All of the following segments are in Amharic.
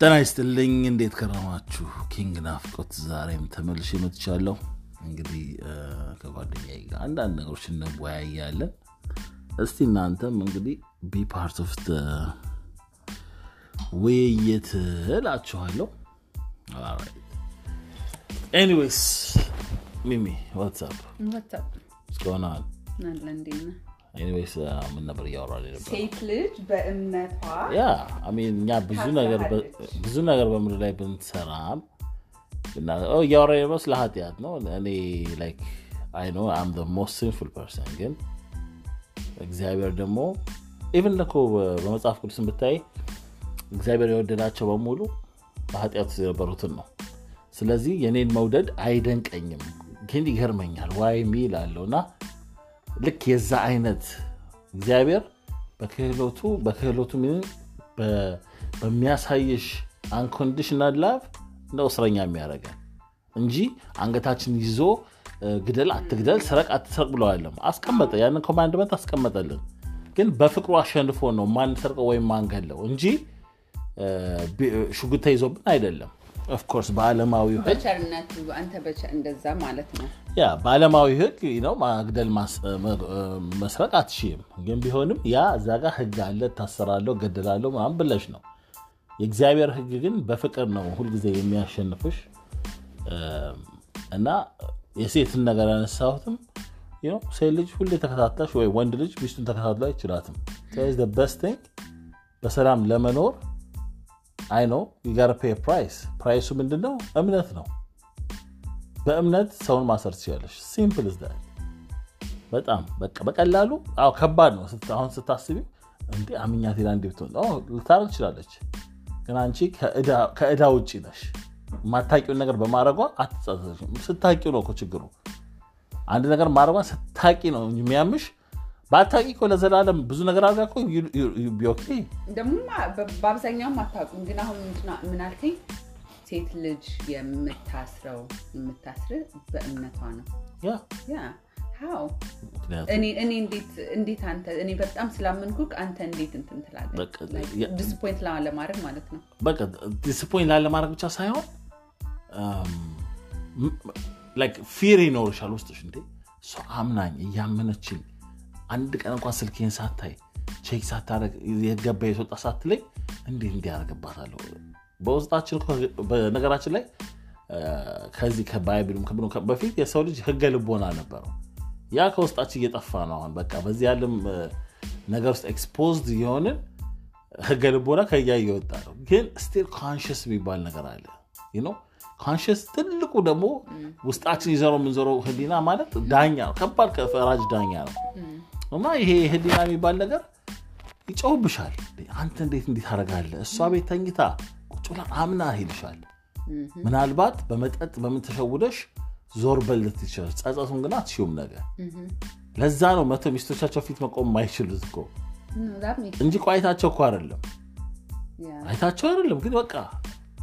ጤና ይስጥልኝ። እንዴት ከረማችሁ? ኪንግ ናፍቆት ዛሬም ተመልሼ መጥቻለሁ። እንግዲህ ከጓደኛዬ ጋር አንዳንድ ነገሮች እንወያያለን። እስቲ እናንተም እንግዲህ be part of ውይይት እላችኋለሁ። anyways ሚሚ what's up እስከሆናል anyways ምን ነበር እያወራን ነበር? ሴት ልጅ በእምነቷ ያ I mean እኛ ብዙ ነገር በምድር ላይ ብንሰራም እያወራ ነው ስለ ኃጢአት ነው። እኔ like I know I'm most sinful person ግን እግዚአብሔር ደግሞ even ለኮ በመጽሐፍ ቅዱስን ብታይ እግዚአብሔር የወደዳቸው በሙሉ በኃጢአት ውስጥ የነበሩትን ነው። ስለዚህ የኔን መውደድ አይደንቀኝም፣ ግን ይገርመኛል። why me እለዋለሁ እና ልክ የዛ አይነት እግዚአብሔር በክህሎቱ በክህሎቱ በሚያሳይሽ unconditional love እንደ እስረኛ የሚያደርገን እንጂ አንገታችን ይዞ ግደል አትግደል፣ ስረቅ አትስረቅ ብለዋለም አስቀመጠ። ያንን commandment አስቀመጠልን። ግን በፍቅሩ አሸንፎ ነው ማንሰርቀው ወይም ማንገለው እንጂ ሽጉጥ ተይዞብን አይደለም። of course በዓለማዊ ህግ በቸርነቱ አንተ እንደዛ ማለት ነው። ያ በዓለማዊ ህግ ነው ማግደል መስረቅ አትችይም። ግን ቢሆንም ያ እዛ ጋር ህግ አለ፣ ታሰራለሁ፣ ገደላለሁ ምናምን ብለሽ ነው። የእግዚአብሔር ህግ ግን በፍቅር ነው ሁልጊዜ የሚያሸንፍሽ እና የሴትን ነገር ያነሳሁትም ሴት ልጅ ሁሌ ተከታታሽ ወይ ወንድ ልጅ ሚስቱን ተከታትሎ አይችላትም። በሰላም ለመኖር አይ ነው ጋር ፔ ፕራይስ ፕራይሱ ምንድን ነው? እምነት ነው። በእምነት ሰውን ማሰር ትችላለች። ሲምፕል ዝ በጣም በቀላሉ ከባድ ነው አሁን ስታስቢ። እንዲ አምኛት ላ እንዲ ብትሆን ልታረግ ትችላለች። ግን አንቺ ከእዳ ውጭ ነሽ። የማታውቂውን ነገር በማድረጓ አትጸጸሽም። ስታውቂው ነው ችግሩ። አንድ ነገር ማድረጓ ስታውቂ ነው የሚያምሽ ባታውቂ እኮ ለዘላለም ብዙ ነገር አድርጋ እኮ okay ደግሞ በአብዛኛውም አታውቁም። ግን አሁን ምን አልከኝ? ሴት ልጅ የምታስረው የምታስር በእምነቷ ነው። እንዴት አንተ እኔ በጣም ስላመንኩህ አንተ እንዴት እንትን ትላለህ? disappoint ለማድረግ ማለት ነው። በቃ disappoint ላለማድረግ ብቻ ሳይሆን fear ይኖርሻል ውስጥሽ። እንዴ እሷ አምናኝ እያመነችኝ አንድ ቀን እንኳን ስልኬን ሳታይ check ሳታደርግ የገባ የተወጣ ሳትለኝ እንዴት እንዲያደርግባታለሁ በውስጣችን በነገራችን ላይ ከዚህ ከ Bible ኡም ከምኑ በፊት የሰው ልጅ ህገ ልቦና ነበረው። ያ ከውስጣችን እየጠፋ ነው። አሁን በቃ በዚህ ያለም ነገር ውስጥ exposed የሆንን ህገ ልቦና ከያ እየወጣ ነው። ግን still conscience የሚባል ነገር አለ conscience ትልቁ ደግሞ ውስጣችን ይዘረው የምንዞረው ህሊና ማለት ዳኛ ነው። ከባድ ፈራጅ ዳኛ ነው። እና ይሄ ህሊና የሚባል ነገር ይጨውብሻል። አንተ እንዴት እንዲህ ታደርጋለህ? እሷ ቤት ተኝታ ቁጭ ብላ አምና ይልሻል። ምናልባት በመጠጥ በምን ተሸውደሽ ዞር በልት ይችላል። ጸጸቱን ግን አትሽውም ነገር። ለዛ ነው መቶ ሚስቶቻቸው ፊት መቆም የማይችሉት እኮ እንጂ እኮ አይታቸው እኮ አይደለም አይታቸው አይደለም። ግን በቃ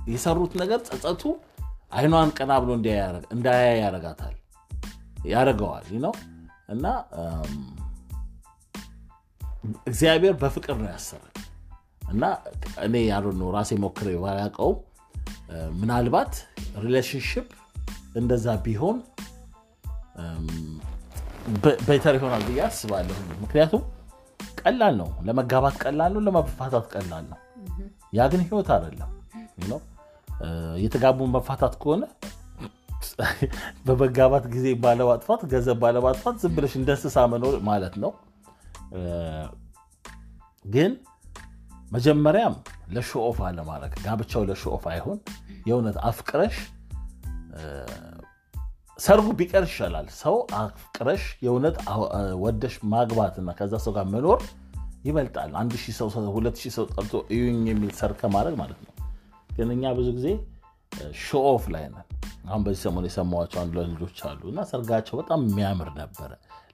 የሰሩት ነገር ጸጸቱ አይኗን ቀና ብሎ እንዳያያ ያረጋታል ያደርገዋል ነው እና እግዚአብሔር በፍቅር ነው ያሰረን እና እኔ ያሉ ነው ራሴ ሞክሬ ባያውቀውም ምናልባት relationship እንደዛ ቢሆን better ይሆናል ብዬ አስባለሁ። ምክንያቱም ቀላል ነው ለመጋባት ቀላል ነው፣ ለመፋታት ቀላል ነው። ያ ግን ህይወት አይደለም። የተጋቡ መፋታት ከሆነ በመጋባት ጊዜ ባለማጥፋት ገንዘብ ባለማጥፋት ዝም ብለሽ እንደ እንስሳ መኖር ማለት ነው። ግን መጀመሪያም ለሾኦፍ አለማድረግ ጋብቻው ለሾኦፍ አይሆን። የእውነት አፍቅረሽ ሰርጉ ቢቀር ይሻላል። ሰው አፍቅረሽ የእውነት ወደሽ ማግባትና ከዛ ሰው ጋር መኖር ይበልጣል። አንድ ሺህ ሰው ሁለት ሺህ ሰው ጠርቶ እዩኝ የሚል ሰርግ ከማድረግ ማለት ነው። ግን እኛ ብዙ ጊዜ show off ላይ ነን። አሁን በዚህ ሰሞን የሰማኋቸው አንድ ልጆች አሉ እና ሰርጋቸው በጣም የሚያምር ነበረ።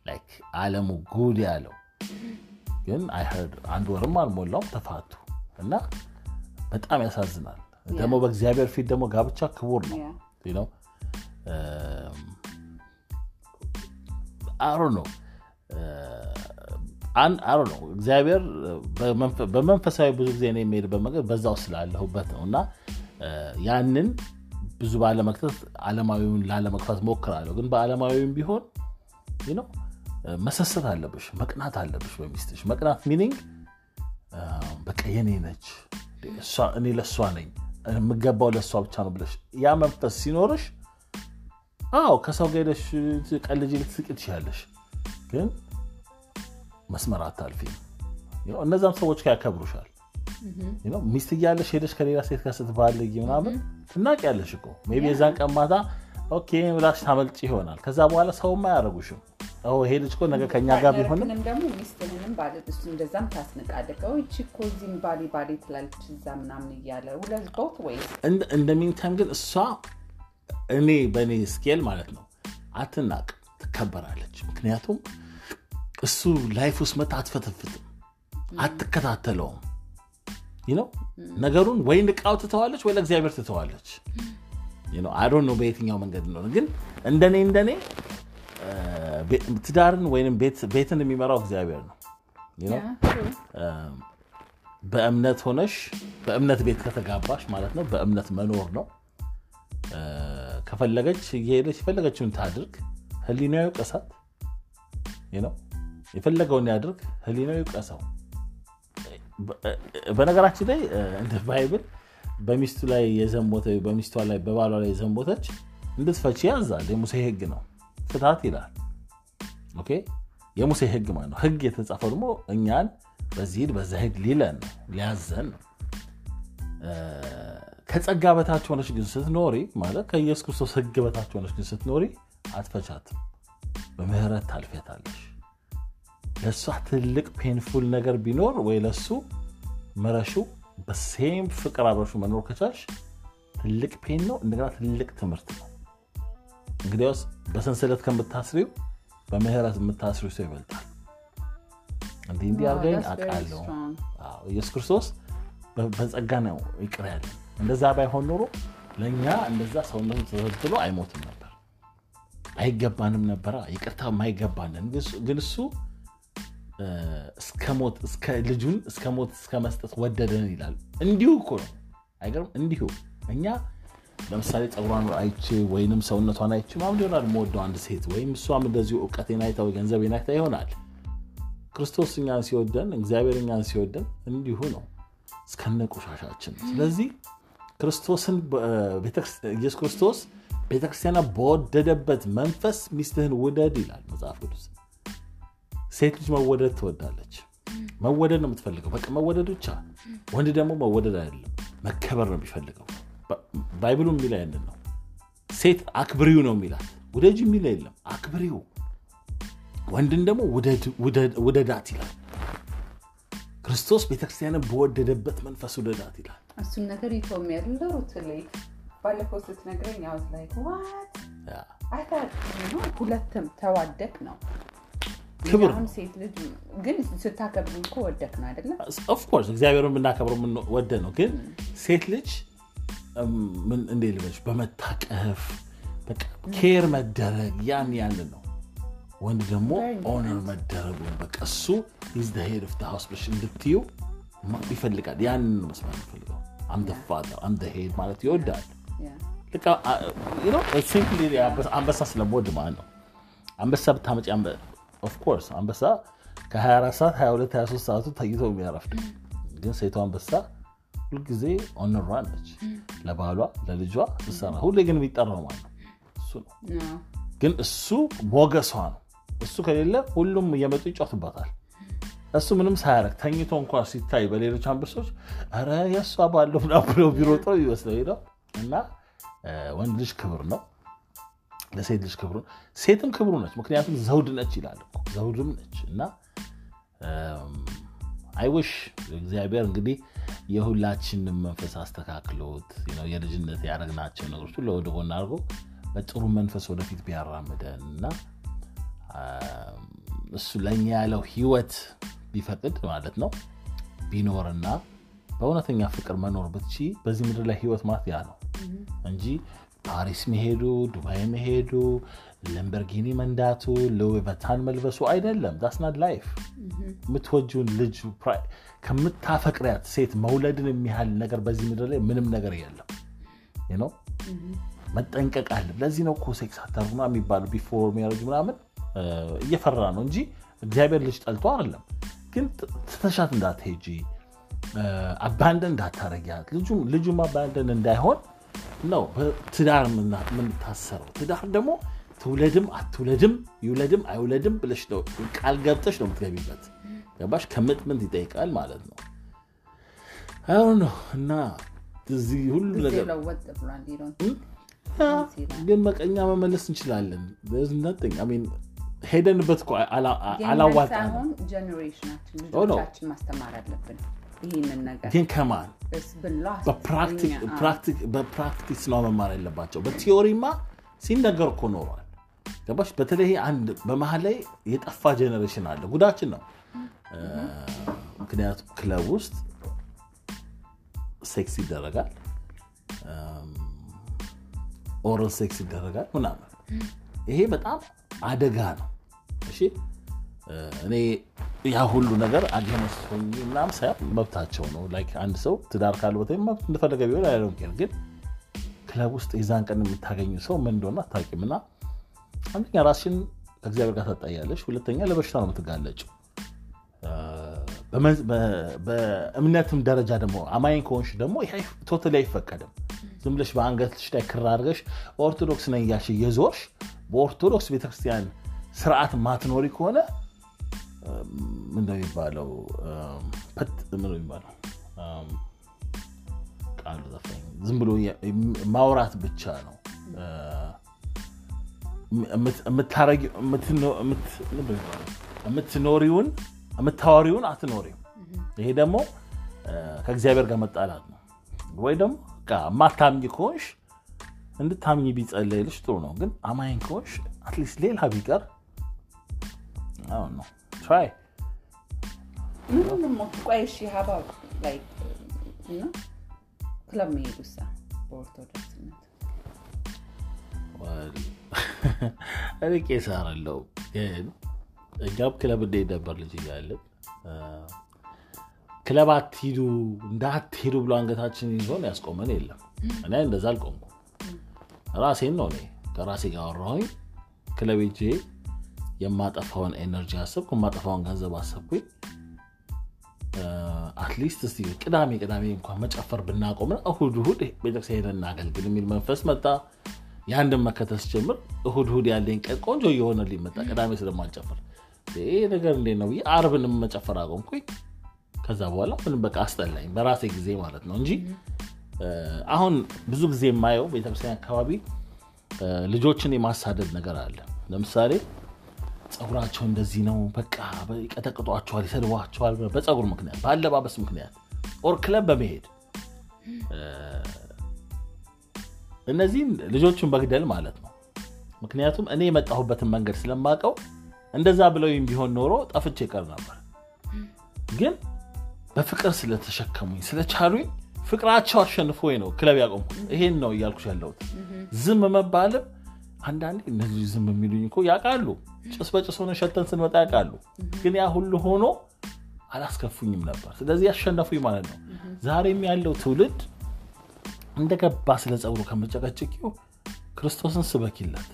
like አለሙ ጉድ ያለው ግን I heard አንድ ወርም አልሞላውም ተፋቱ እና በጣም ያሳዝናል። ደግሞ በእግዚአብሔር ፊት ደግሞ ጋብቻ ክቡር ነው። አሮ ነው አሮ ነው እግዚአብሔር በመንፈሳዊ ብዙ ጊዜ ነው የሚሄድበት መንገድ በዛው ስላለሁበት ነው እና ያንን ብዙ ባለመክተት አለማዊውን ላለመግፋት ሞክራለሁ ግን በአለማዊም ቢሆን ነው መሰሰት አለብሽ መቅናት አለብሽ በሚስትሽ መቅናት ሚኒንግ በቃ የኔ ነች እኔ ለእሷ ነኝ የምገባው ለእሷ ብቻ ነው ብለሽ ያ መንፈስ ሲኖርሽ አዎ ከሰው ጋር ሄደሽ ቀልደሽ ልትስቂ ትችላለሽ ግን መስመር አታልፊም እነዛም ሰዎች ያከብሩሻል። ሚስት እያለሽ ሄደሽ ከሌላ ሴት ጋር ስትባልጊ ምናምን ትናቂያለሽ እኮ። maybe የዛን ቀን ማታ okay ብላሽ ታመልጭ ይሆናል። ከዛ በኋላ ሰውም አያደርጉሽም ይሄ ልጅ እኮ ነገ ከኛ ጋር ቢሆንም ደግሞ ሚስትህንም ባለ እሱ እንደዛም ታስንቃለህ ይቺ እኮ እዚህም ባሌ ባሌ ትላለች እዛ ምናምን እያለ ሁለት ቦት ወይ እንደ ግን እሷ እኔ በእኔ scale ማለት ነው አትናቅ ትከበራለች። ምክንያቱም እሱ life ውስጥ መጥታ አትፈተፍትም አትከታተለውም። ነው ነገሩን ወይ ንቃው ትተዋለች ወይ ለእግዚአብሔር ትተዋለች I don't know በየትኛው መንገድ ነው ግን እንደኔ እንደኔ ትዳርን ወይም ቤትን የሚመራው እግዚአብሔር ነው። በእምነት ሆነሽ በእምነት ቤት ከተጋባሽ ማለት ነው በእምነት መኖር ነው። ከፈለገች እየሄደች የፈለገችውን ታድርግ። ህሊናዋ ይውቀሳት ነው የፈለገውን ያድርግ ህሊናው ይውቀሰው በነገራችን ላይ እንደ Bible በሚስቱ ላይ የዘሞተ በሚስቷ ላይ በባሏ ላይ የዘሞተች እንድትፈቺ ያዛል። የሙሴ ህግ ነው። ፍታት ይላል። okay? የሙሴ ህግ ማለት ነው። ህግ የተጻፈው ደግሞ እኛን በዚህ በዛ ሂድ ሊለን ሊያዘን ከጸጋ በታች ሆነች ግን ስትኖሪ ማለት ከኢየሱስ ክርስቶስ ህግ በታች ሆነች ግን ስትኖሪ አትፈቻትም። በምህረት ታልፌታለሽ ለእሷ ትልቅ painful ነገር ቢኖር ወይ ለሱ ምረሽው በ same ፍቅር አብረሽው መኖር ከቻልሽ ትልቅ pain ነው እንደገና ትልቅ ትምህርት ነው። እንግዲያውስ በሰንሰለት ከምታስሪው በምህረት የምታስሪው ሰው ይበልጣል። እንዲህ እንዲህ አርገኝ አውቃለሁ። ኢየሱስ ክርስቶስ በጸጋ ነው ይቅር ያለን እንደዛ ባይሆን ኖሮ ለእኛ እንደዛ ሰውነቱ ተዘልትሎ አይሞትም ነበር። አይገባንም ነበራ ይቅርታ ማይገባንን ግን እሱ እስከ ሞት ልጁን እስከ ሞት እስከ መስጠት ወደደን ይላል። እንዲሁ እኮ ነው። አይገርም እንዲሁ። እኛ ለምሳሌ ፀጉሯን አይቼ ወይንም ሰውነቷን አይቼ ማም ሊሆናል መወደው አንድ ሴት ወይም እሷም እንደዚሁ እውቀቴን አይታ ወይ ገንዘቤን አይታ ይሆናል። ክርስቶስ እኛን ሲወደን እግዚአብሔር እኛን ሲወደን እንዲሁ ነው። እስከነ ቆሻሻችን። ስለዚህ ክርስቶስን ኢየሱስ ክርስቶስ ቤተክርስቲያና በወደደበት መንፈስ ሚስትህን ውደድ ይላል መጽሐፍ ቅዱስ ሴት ልጅ መወደድ ትወዳለች። መወደድ ነው የምትፈልገው። በቃ መወደድ ብቻ። ወንድ ደግሞ መወደድ አይደለም መከበር ነው የሚፈልገው። ባይብሉ የሚል ያንን ነው። ሴት አክብሪው ነው የሚላት። ውደጅ የሚል የለም አክብሪው። ወንድን ደግሞ ውደዳት ይላል። ክርስቶስ ቤተክርስቲያንን በወደደበት መንፈስ ውደዳት ይላል። እሱን ነገር ይተው ባለፈው ስትነግረኝ ሁለትም ተዋደቅ ነው ክብር ሴት ልጅ ግን ስታከብር እኮ ወደክ ነው አይደለም ኦፍኮርስ እግዚአብሔርን የምናከብረው ወደ ነው? ግን ሴት ልጅ ምን እንዴ ልበች በመታቀፍ ኬር መደረግ ያን ያንን ነው። ወንድ ደግሞ ኦነር መደረጉ በቃ እሱ ዝ ሄድ ፍ ሃውስ ብለሽ እንድትዩ ይፈልጋል። ያንን መስማት ይፈልገው አምደ ፋዘር አምደ ሄድ ማለት ይወዳል። አንበሳ ስለምወድ ማለት ነው። አንበሳ ብታመጪ ኦፍኮርስ አንበሳ ከ24 ሰዓት 22 23 ሰዓቱ ተይቶ የሚያረፍድ። ግን ሴቷ አንበሳ ሁልጊዜ ኦንሯ ነች። ለባሏ ለልጇ ትሰራ ሁሌ ግን የሚጠራው ማለት ነው? እሱ ነው። ግን እሱ ሞገሷ ነው። እሱ ከሌለ ሁሉም እየመጡ ይጮትባታል እሱ ምንም ሳያረግ ተኝቶ እንኳ ሲታይ በሌሎች አንበሶች ረ የእሷ ባለው ብለው ቢሮጠው ይመስለው እና ወንድ ልጅ ክብር ነው ለሴት ልጅ ክብሩ ሴትም ክብሩ ነች። ምክንያቱም ዘውድ ነች ይላል ዘውድም ነች እና አይውሽ እግዚአብሔር እንግዲህ የሁላችንም መንፈስ አስተካክሎት የልጅነት ያደረግናቸው ነገሮች ሁሉ ወደ ጎን አድርጎ በጥሩ መንፈስ ወደፊት ቢያራምደን እና እሱ ለእኛ ያለው ህይወት ቢፈቅድ ማለት ነው ቢኖርና በእውነተኛ ፍቅር መኖር ብትቺ በዚህ ምድር ላይ ህይወት ማለት ያ ነው። እንጂ ፓሪስ መሄዱ፣ ዱባይ መሄዱ፣ Lamborghini መንዳቱ፣ Louis Vuitton መልበሱ አይደለም። that's not life የምትወጂውን ልጅ ከምታፈቅሪያት ሴት መውለድን የሚያህል ነገር በዚህ ምድር ላይ ምንም ነገር የለም። መጠንቀቅ አለ። ለዚህ ነው እኮ ሴክስ አታርጉ ምናምን የሚባለው before marriage ምናምን እየፈራ ነው እንጂ እግዚአብሔር ልጅ ጠልቶ አይደለም። ግን ትተሻት እንዳትሄጂ አባንደን እንዳታረጊያት ልጁም አባንደን እንዳይሆን ነው ትዳር የምንታሰረው። ትዳር ደግሞ ትውለድም አትውለድም ይውለድም አይውለድም ብለሽ ነው ቃል ገብተሽ ነው የምትገቢበት። ገባሽ? ከምጥምንት ይጠይቃል ማለት ነው። ነው እና እዚህ ሁሉ ነገር ግን መቀኛ መመለስ እንችላለን። ሄደንበት ይህንን ነገር ግን ከማን በ practice ነው መማር ያለባቸው። በ theory ማ ሲነገር እኮ ኖሯል። ገባሽ? በተለይ አንድ በመሀል ላይ የጠፋ generation አለ። ጉዳችን ነው። ምክንያቱም ክለብ ውስጥ sex ይደረጋል፣ oral sex ይደረጋል ምናምን። ይሄ በጣም አደጋ ነው። እሺ እኔ ያ ሁሉ ነገር against ምናምን ሳይሆን መብታቸው ነው። like አንድ ሰው ትዳር ካልቦታ መብት እንደፈለገ ቢሆን አይደለም። ግን ክለብ ውስጥ የዛን ቀን የምታገኙ ሰው ምን እንደሆነ አታውቂም። እና አንደኛ ራስሽን ከእግዚአብሔር ጋር ታጣያለሽ፣ ሁለተኛ ለበሽታ ነው የምትጋለጭው። በእምነትም ደረጃ ደግሞ አማኝ ከሆንሽ ደግሞ ቶታሊ አይፈቀድም። ዝም ብለሽ በአንገትሽ ላይ ክር አድርገሽ ኦርቶዶክስ ነኝ እያልሽ እየዞርሽ በኦርቶዶክስ ቤተክርስቲያን ስርዓት ማትኖሪ ከሆነ ምንድን ነው የሚባለው? ምንድን ነው የሚባለው? ቃሉ ጠፋኝ። ዝም ብሎ ማውራት ብቻ ነው የምትኖሪውን የምታወሪውን አትኖሪም። ይሄ ደግሞ ከእግዚአብሔር ጋር መጣላት ነው። ወይ ደግሞ ማታምኝ ከሆንሽ እንድታምኝ ቢጸለይልሽ ጥሩ ነው። ግን አማኝ ከሆንሽ at least ሌላ ቢቀር አሁን ነው try ቆይ እሺ ሀባ ክለብ መሄዱ ሳ በኦርቶዶክስነት እኔ ቄስ አይደለሁም፣ ግን እኛም ክለብ እንዴት ነበር ልጅ እያለን ክለብ አትሂዱ እንዳትሄዱ ብሎ አንገታችን ይዞን ያስቆመን የለም። እኔ እንደዛ አልቆምኩም። ራሴን ነው እኔ ከራሴ ጋር አወራሁኝ። ክለብ ሄጄ የማጠፋውን energy አሰብኩ፣ የማጠፋውን ገንዘብ አሰብኩኝ። at least እስኪ ቅዳሜ ቅዳሜ እንኳን መጨፈር ብናቆም እሁድ እሁድ ቤተክርስቲያን ሄደን እናገልግል የሚል መንፈስ መጣ። የአንድን መከተስ ጀምር እሁድ እሁድ ያለኝ ቀን ቆንጆ እየሆነልኝ መጣ። ቅዳሜ ስለማልጨፍር ይህ ነገር እንዴት ነው አርብንም መጨፈር አቆምኩኝ። ከዛ በኋላ ምንም በቃ አስጠላኝ፣ በራሴ ጊዜ ማለት ነው እንጂ አሁን ብዙ ጊዜ የማየው ቤተክርስቲያን አካባቢ ልጆችን የማሳደድ ነገር አለ። ለምሳሌ ፀጉራቸው እንደዚህ ነው፣ በቃ ይቀጠቅጧቸዋል፣ ይሰድቧቸዋል፣ በፀጉር ምክንያት፣ በአለባበስ ምክንያት or ክለብ በመሄድ እነዚህን ልጆቹን በግደል ማለት ነው። ምክንያቱም እኔ የመጣሁበትን መንገድ ስለማውቀው እንደዛ ብለው ቢሆን ኖሮ ጠፍቼ ይቀር ነበር። ግን በፍቅር ስለተሸከሙኝ ስለቻሉኝ ፍቅራቸው አሸንፎ ነው ክለብ ያቆምኩት። ይሄን ነው እያልኩሽ ያለሁት። ዝም መባልም አንዳንዴ እነዚህ ዝም የሚሉኝ እኮ ያውቃሉ፣ ጭስ በጭስ ሆነ ሸተን ስንመጣ ያውቃሉ። ግን ያ ሁሉ ሆኖ አላስከፉኝም ነበር። ስለዚህ ያሸነፉኝ ማለት ነው። ዛሬም ያለው ትውልድ እንደገባ ስለ ፀጉሩ ከመጨቀጭቂው ክርስቶስን ስበኪለት፣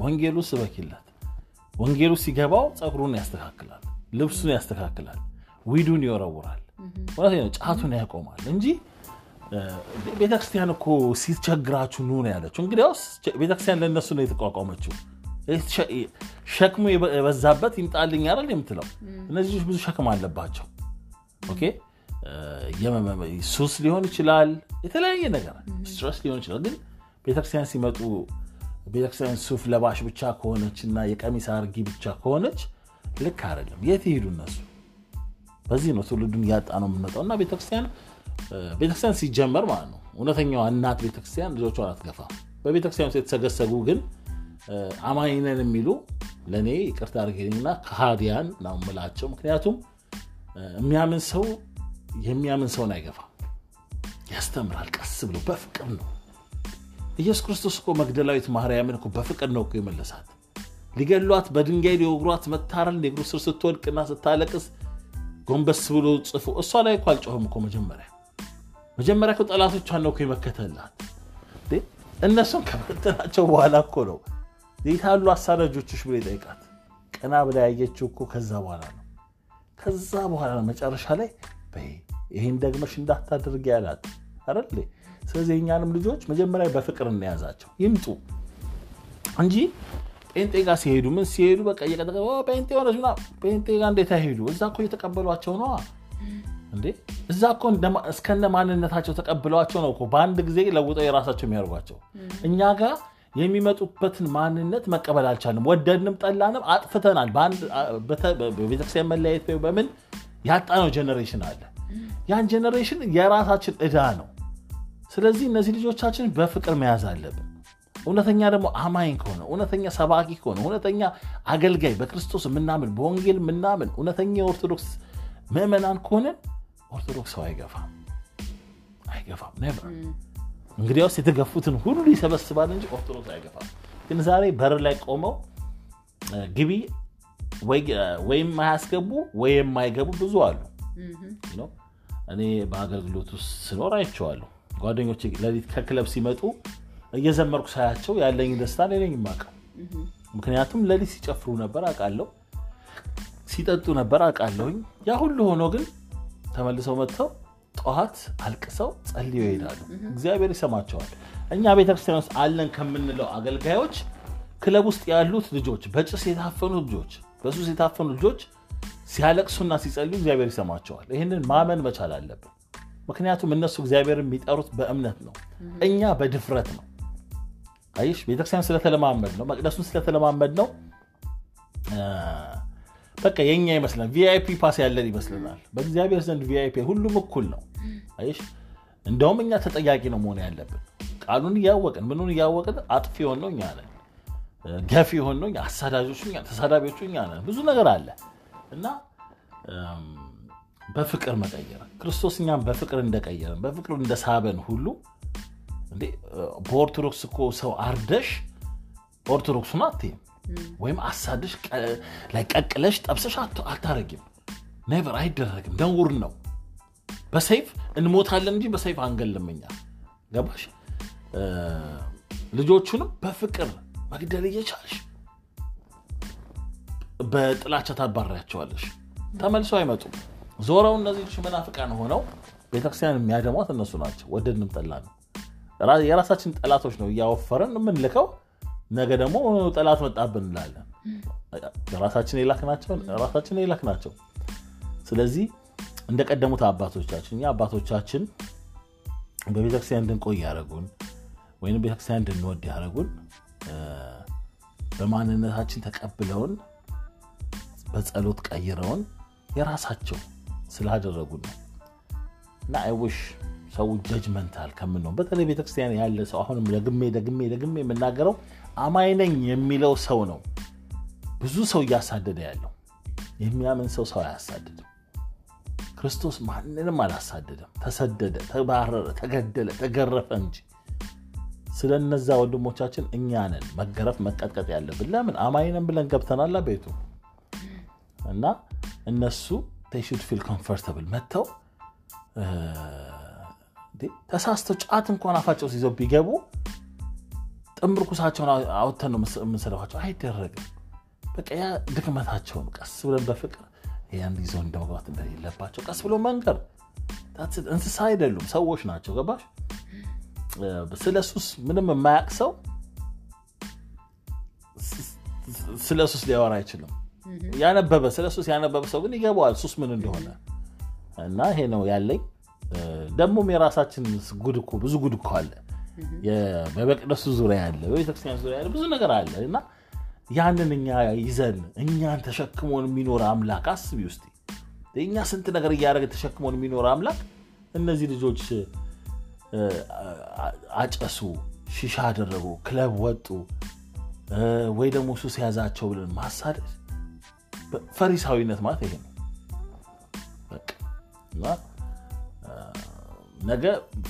ወንጌሉ ስበኪለት። ወንጌሉ ሲገባው ፀጉሩን ያስተካክላል፣ ልብሱን ያስተካክላል፣ ዊዱን ይወረውራል፣ ነው ጫቱን ያቆማል እንጂ ቤተክርስቲያን እኮ ሲቸግራችሁ ኑ ነው ያለችው። እንግዲያውስ ቤተክርስቲያን ለእነሱ ነው የተቋቋመችው። ሸክሙ የበዛበት ይምጣልኝ አይደል የምትለው። እነዚህ ልጆች ብዙ ሸክም አለባቸው። OK ሱስ ሊሆን ይችላል፣ የተለያየ ነገር stress ሊሆን ይችላል። ግን ቤተክርስቲያን ሲመጡ ቤተክርስቲያን ሱፍ ለባሽ ብቻ ከሆነች እና የቀሚስ አርጊ ብቻ ከሆነች ልክ አይደለም። የት ይሄዱ እነሱ? በዚህ ነው ትውልዱን እያጣ ነው የምንመጣው። እና ቤተክርስቲያን ቤተክርስቲያን ሲጀመር ማለት ነው እውነተኛዋ እናት ቤተክርስቲያን ልጆቿን አትገፋም። በቤተክርስቲያን ውስጥ የተሰገሰጉ ግን አማኝ ነን የሚሉ ለእኔ ይቅርታ አድርጌልኝና ከሃዲያን ነው የምላቸው። ምክንያቱም የሚያምን ሰው የሚያምን ሰውን አይገፋም፣ ያስተምራል። ቀስ ብሎ በፍቅር ነው ኢየሱስ ክርስቶስ እኮ መግደላዊት ማርያምን እኮ በፍቅር ነው እኮ የመለሳት። ሊገሏት በድንጋይ ሊወግሯት መታረል እግሩ ስር ስትወድቅና ስታለቅስ ጎንበስ ብሎ ጽፎ እሷ ላይ እኮ አልጮኸም እኮ መጀመሪያ መጀመሪያ ጠላቶቿን ነው እኮ የመከተላት። እነሱን ከበተናቸው በኋላ እኮ ነው የት ያሉ አሳዳጆችሽ ብሎ ይጠይቃት። ቀና ብላ ያየችው እኮ ከዛ በኋላ ነው። ከዛ በኋላ ነው መጨረሻ ላይ ይህን ደግመሽ እንዳታደርጊ ያላት አይደል? ስለዚህ የእኛንም ልጆች መጀመሪያ በፍቅር እንያዛቸው ይምጡ እንጂ ጴንጤ ጋር ሲሄዱ ምን ሲሄዱ በቃ እየቀጠቀ ጴንጤ ሆነች ምናምን ጴንጤ ጋር እንዴት አይሄዱ? እዛ እኮ እየተቀበሏቸው ነዋ እንዴ እዛ እኮ እስከነ ማንነታቸው ተቀብለዋቸው ነው እኮ በአንድ ጊዜ ለውጠው የራሳቸው የሚያደርጓቸው። እኛ ጋር የሚመጡበትን ማንነት መቀበል አልቻልንም። ወደድንም ጠላንም አጥፍተናል። በቤተክርስቲያን መለያየት በምን ያጣነው generation አለ። ያን generation የራሳችን ዕዳ ነው። ስለዚህ እነዚህ ልጆቻችን በፍቅር መያዝ አለብን። እውነተኛ ደግሞ አማኝ ከሆነ እውነተኛ ሰባኪ ከሆነ እውነተኛ አገልጋይ በክርስቶስ የምናምን በወንጌል የምናምን እውነተኛ የኦርቶዶክስ ምዕመናን ከሆነን ኦርቶዶክስ ሰው አይገፋም አይገፋም። እንግዲያውስ የተገፉትን ሁሉ ይሰበስባል እንጂ ኦርቶዶክስ አይገፋም። ግን ዛሬ በር ላይ ቆመው ግቢ ወይም ማያስገቡ ወይ የማይገቡ ብዙ አሉ። እኔ በአገልግሎት ውስጥ ስኖር አይቼዋለሁ። ጓደኞች ሌሊት ከክለብ ሲመጡ እየዘመርኩ ሳያቸው ያለኝ ደስታ ሌለኝ የማውቀው ምክንያቱም ሌሊት ሲጨፍሩ ነበር አውቃለሁ፣ ሲጠጡ ነበር አውቃለሁኝ። ያ ሁሉ ሆኖ ግን ተመልሰው መጥተው ጠዋት አልቅሰው ጸልዮ ይሄዳሉ። እግዚአብሔር ይሰማቸዋል። እኛ ቤተክርስቲያን ውስጥ አለን ከምንለው አገልጋዮች ክለብ ውስጥ ያሉት ልጆች፣ በጭስ የታፈኑ ልጆች፣ በሱስ የታፈኑ ልጆች ሲያለቅሱና ሲጸልዩ እግዚአብሔር ይሰማቸዋል። ይህንን ማመን መቻል አለብን። ምክንያቱም እነሱ እግዚአብሔር የሚጠሩት በእምነት ነው፣ እኛ በድፍረት ነው። አይሽ ቤተክርስቲያን ስለተለማመድ ነው፣ መቅደሱን ስለተለማመድ ነው። በቃ የኛ ይመስለናል። VIP pass ያለን ይመስለናል። በእግዚአብሔር ዘንድ VIP ሁሉም እኩል ነው። አይሽ እንደውም እኛ ተጠያቂ ነው መሆን ያለብን። ቃሉን እያወቅን ምኑን እያወቅን አጥፊ የሆን ነው እኛ ነን። ገፊ የሆን ነው አሳዳጆቹ፣ ተሳዳቢዎቹ እኛ ነን። ብዙ ነገር አለ እና በፍቅር መቀየር ክርስቶስ እኛም በፍቅር እንደቀየረን በፍቅር እንደሳበን ሁሉ በኦርቶዶክስ እኮ ሰው አርደሽ ኦርቶዶክሱን አትይም ወይም አሳድሽ ላይ ቀቅለሽ ጠብሰሽ አታረጊም። never አይደረግም። ነውር ነው። በሰይፍ እንሞታለን እንጂ በሰይፍ አንገልም። እኛ ገባሽ? ልጆቹንም በፍቅር መግደል እየቻልሽ በጥላቻ ታባሪያቸዋለሽ። ተመልሰው አይመጡም። ዞረው እነዚህ መናፍቃን ሆነው ቤተክርስቲያን የሚያደሟት እነሱ ናቸው። ወደድንም ጠላ ነው የራሳችን ጠላቶች ነው እያወፈረን የምንልከው። ነገ ደግሞ ጠላት መጣብን እንላለን። ራሳችን የላክ ናቸው። ስለዚህ እንደቀደሙት አባቶቻችን እኛ አባቶቻችን በቤተክርስቲያን እንድንቆይ ያደረጉን ወይም ቤተክርስቲያን እንድንወድ ያደረጉን በማንነታችን ተቀብለውን በጸሎት ቀይረውን የራሳቸው ስላደረጉን ነው እና አይውሽ ሰው ጀጅመንታል ከምንሆን በተለይ ቤተክርስቲያን ያለ ሰው አሁንም ደግሜ ደግሜ ደግሜ የምናገረው አማኝ ነኝ የሚለው ሰው ነው ብዙ ሰው እያሳደደ ያለው። የሚያምን ሰው ሰው አያሳድድም። ክርስቶስ ማንንም አላሳደደም። ተሰደደ፣ ተባረረ፣ ተገደለ፣ ተገረፈ እንጂ ስለ እነዛ ወንድሞቻችን እኛ ነን መገረፍ መቀጥቀጥ ያለብን። ለምን አማኝ ብለን ገብተናላ ቤቱ እና እነሱ should feel comfortable መጥተው ተሳስተው ጫት እንኳን አፋቸው ሲይዘው ቢገቡ ጥምር ኩሳቸውን አውጥተን ነው የምንሰለፋቸው። አይደረግም። በቃ ያ ድክመታቸውን ቀስ ብለን በፍቅር ያን ይዘው እንደመግባት እንደሌለባቸው ቀስ ብሎ መንገር። እንስሳ አይደሉም፣ ሰዎች ናቸው። ገባሽ? ስለ ሱስ ምንም የማያውቅ ሰው ስለ ሱስ ሊያወራ አይችልም። ያነበበ ስለ ሱስ ያነበበ ሰው ግን ይገባዋል ሱስ ምን እንደሆነ እና ይሄ ነው ያለኝ። ደግሞም የራሳችን ጉድ እኮ ብዙ ጉድ እኮ አለ። በመቅደሱ ዙሪያ ያለ በቤተክርስቲያን ዙሪያ ያለ ብዙ ነገር አለ እና ያንን እኛ ይዘን እኛን ተሸክሞን የሚኖር አምላክ አስቢ ውስጥ እኛ ስንት ነገር እያደረገ ተሸክሞን የሚኖር አምላክ እነዚህ ልጆች አጨሱ፣ ሺሻ አደረጉ፣ ክለብ ወጡ፣ ወይ ደግሞ ሱስ ያዛቸው ብለን ማሳደድ ፈሪሳዊነት ማለት ይሄ ነው። ነገ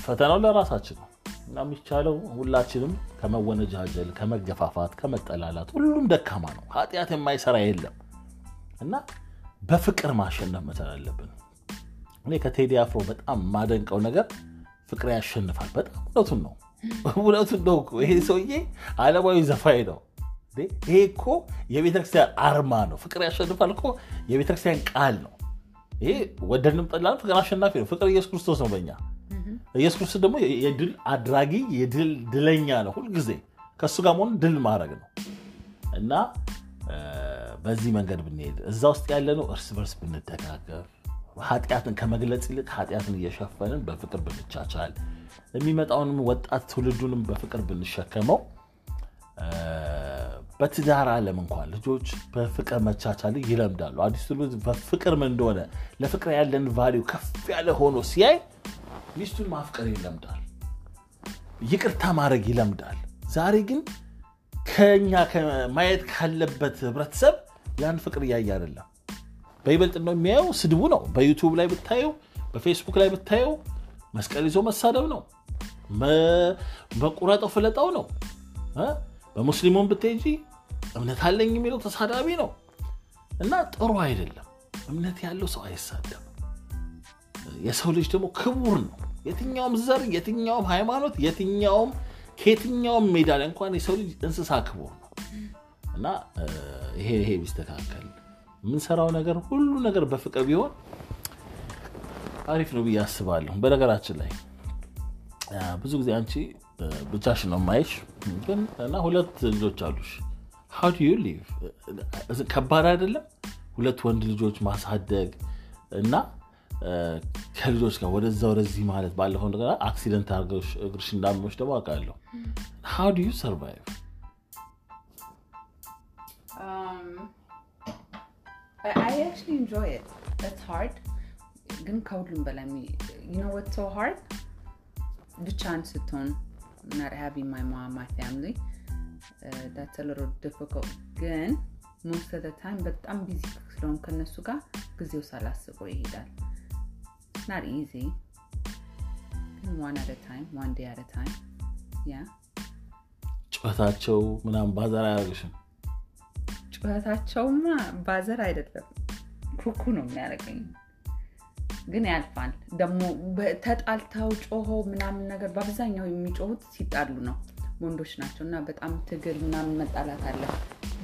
ፈተናው ለራሳችን ነው። እና የሚቻለው ሁላችንም ከመወነጃጀል ከመገፋፋት ከመጠላላት ሁሉም ደካማ ነው። ኃጢአት የማይሰራ የለም። እና በፍቅር ማሸነፍ መቻል አለብን። እኔ ከቴዲ አፍሮ በጣም የማደንቀው ነገር ፍቅር ያሸንፋል። በጣም እውነቱን ነው። እውነቱን ነው ይሄ ሰውዬ አለማዊ ዘፋኝ ነው። ይሄ እኮ የቤተክርስቲያን አርማ ነው። ፍቅር ያሸንፋል እኮ የቤተክርስቲያን ቃል ነው። ይሄ ወደድንም ጠላንም ፍቅር አሸናፊ ነው። ፍቅር ኢየሱስ ክርስቶስ ነው በኛ ኢየሱስ ክርስቶስ ደግሞ የድል አድራጊ የድል ድለኛ ነው ሁልጊዜ ከእሱ ጋር መሆን ድል ማድረግ ነው። እና በዚህ መንገድ ብንሄድ እዛ ውስጥ ያለ ነው እርስ በርስ ብንደጋገፍ ኃጢአትን ከመግለጽ ይልቅ ኃጢአትን እየሸፈንን በፍቅር ብንቻቻል የሚመጣውንም ወጣት ትውልዱንም በፍቅር ብንሸከመው በትዳር ዓለም እንኳን ልጆች በፍቅር መቻቻል ይለምዳሉ። አዲስ ትውልድ በፍቅር ምን እንደሆነ ለፍቅር ያለን ቫሊው ከፍ ያለ ሆኖ ሲያይ ሚስቱን ማፍቀር ይለምዳል። ይቅርታ ማድረግ ይለምዳል። ዛሬ ግን ከኛ ማየት ካለበት ህብረተሰብ ያን ፍቅር እያየ አይደለም። በይበልጥ ነው የሚያየው። ስድቡ ነው። በዩቱብ ላይ ብታየው በፌስቡክ ላይ ብታየው መስቀል ይዞ መሳደብ ነው። መቁረጠው ፍለጣው ነው። በሙስሊሙን ብትሄጂ እምነት አለኝ የሚለው ተሳዳቢ ነው። እና ጥሩ አይደለም። እምነት ያለው ሰው አይሳደም የሰው ልጅ ደግሞ ክቡር ነው የትኛውም ዘር የትኛውም ሃይማኖት የትኛውም ከየትኛውም ሜዳ እንኳን የሰው ልጅ እንስሳ ክቡር ነው። እና ይሄ ይሄ ቢስተካከል የምንሰራው ነገር ሁሉ ነገር በፍቅር ቢሆን አሪፍ ነው ብዬ አስባለሁ። በነገራችን ላይ ብዙ ጊዜ አንቺ ብቻሽ ነው ማይሽ ግን እና ሁለት ልጆች አሉሽ። ሀው ሊቭ ከባድ አይደለም? ሁለት ወንድ ልጆች ማሳደግ እና ከልጆች ጋር ወደዛ ወደዚህ ማለት ባለፈው እንደገና አክሲደንት አድርገሽ እግርሽ እንዳመመሽ ደግሞ አውቃለሁ How you survive. ግን ከሁሉም በላይ? ብቻን ስትሆን not having my mom, my family. Uh. ግን most of በጣም busy ስለሆን ከነሱ ጋር ጊዜው ሳላስበው ይሄዳል። It's not easy. one at a time, one day at a time. Yeah. ጩኸታቸው ምናምን ባዘር አያደርግሽም ጩኸታቸውማ ባዘር አይደለም ኩኩ ነው የሚያደርገኝ ግን ያልፋል ደግሞ ተጣልተው ጮሆ ምናምን ነገር በአብዛኛው የሚጮሁት ሲጣሉ ነው ወንዶች ናቸው እና በጣም ትግል ምናምን መጣላት አለ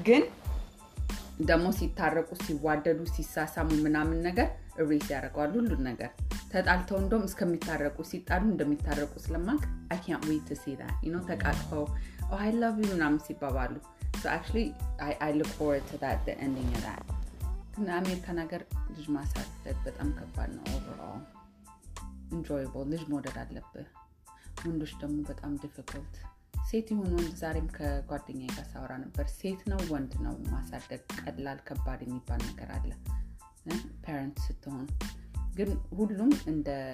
ግን ደግሞ ሲታረቁ ሲዋደዱ ሲሳሳሙ ምናምን ነገር erase ያደርገዋል ሁሉን ነገር። ተጣልተው እንደም እስከሚታረቁ ሲጣሉ እንደሚታረቁ ስለማውቅ I wait see ነው ተቃቅፈው I love you ምናምን ሲባባሉ። አሜሪካን ሀገር ልጅ ማሳደግ በጣም ከባድ ነው overall enjoyable ልጅ መውደድ አለብህ። ወንዶች ደግሞ በጣም difficult ሴት ይሁን ወንድ ዛሬም ከጓደኛ ጋር ሳወራ ነበር። ሴት ነው ወንድ ነው ማሳደግ ቀላል ከባድ የሚባል ነገር አለ parent ስትሆን ግን ሁሉም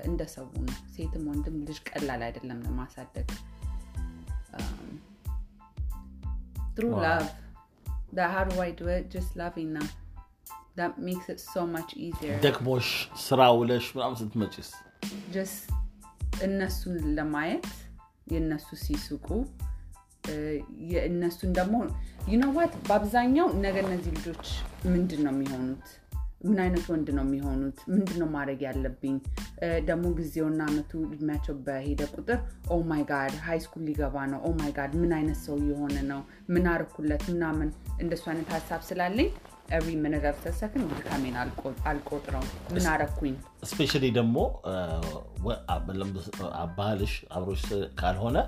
እንደ ሰው ነው ሴትም ወንድም ልጅ ቀላል አይደለም ለማሳደግ through Wow. love. That how do I do it? Just loving them. That makes it so much easier. ደክሞሽ ስራ ውለሽ ምናምን Just እነሱን ለማየት የእነሱ ሲስቁ የእነሱን ደግሞ you know what በአብዛኛው ነገ እነዚህ ልጆች ምንድን ነው የሚሆኑት ምን አይነት ወንድ ነው የሚሆኑት? ምንድን ነው ማድረግ ያለብኝ? ደግሞ ጊዜውና አመቱ እድሜያቸው በሄደ ቁጥር oh my god high school ሊገባ ነው። oh my god ምን አይነት ሰው የሆነ ነው? ምን አርኩለት? ምናምን እንደሱ አይነት ሀሳብ ስላለኝ every minute of second ድካሜን አልቆ- አልቆጥረው ምን አረኩኝ? specially ደግሞ ባልሽ አብሮሽ ካልሆነ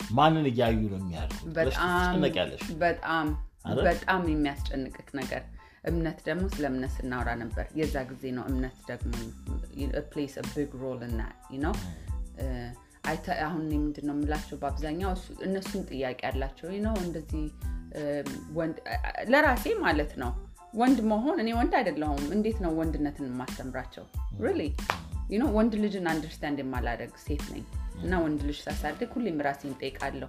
ማንን እያዩ ነው ብለሽ በጣም በጣም? በጣም የሚያስጨንቅክ ነገር እምነት ደግሞ ስለ እምነት ስናወራ ነበር። የዛ ጊዜ ነው እምነት ደግሞ plays big role እና ነው አሁን ምንድን ነው የምላቸው በአብዛኛው እነሱም ጥያቄ አላቸው። ነው እንደዚህ ወንድ ለራሴ ማለት ነው። ወንድ መሆን እኔ ወንድ አይደለሁም። እንዴት ነው ወንድነትን የማስተምራቸው? really you know ወንድ ልጅን understand የማላደርግ ሴት ነኝ። እና ወንድ ልጅ ሳሳድግ ሁሌም ራሴን ጠይቃለሁ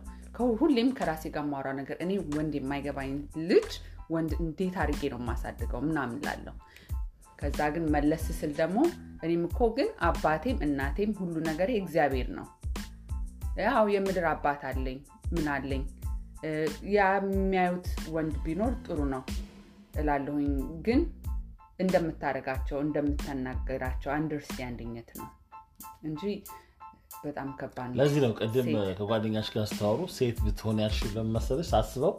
ሁሌም ከራሴ ጋር ማውራ ነገር እኔ ወንድ የማይገባኝ ልጅ ወንድ እንዴት አድርጌ ነው የማሳድገው ምናምን ላለሁ ከዛ ግን መለስ ስል ደግሞ እኔም እኮ ግን አባቴም እናቴም ሁሉ ነገሬ እግዚአብሔር ነው ያው የምድር አባት አለኝ ምን አለኝ የሚያዩት ወንድ ቢኖር ጥሩ ነው እላለሁኝ። ግን እንደምታደርጋቸው እንደምታናገራቸው understanding ነው እንጂ በጣም ከባድ ነው። ለዚህ ነው ቅድም ሴት። ከጓደኛች ጋር ስታወሩ ሴት ብትሆን ያልሽው ለምን መሰለሽ ሳስበው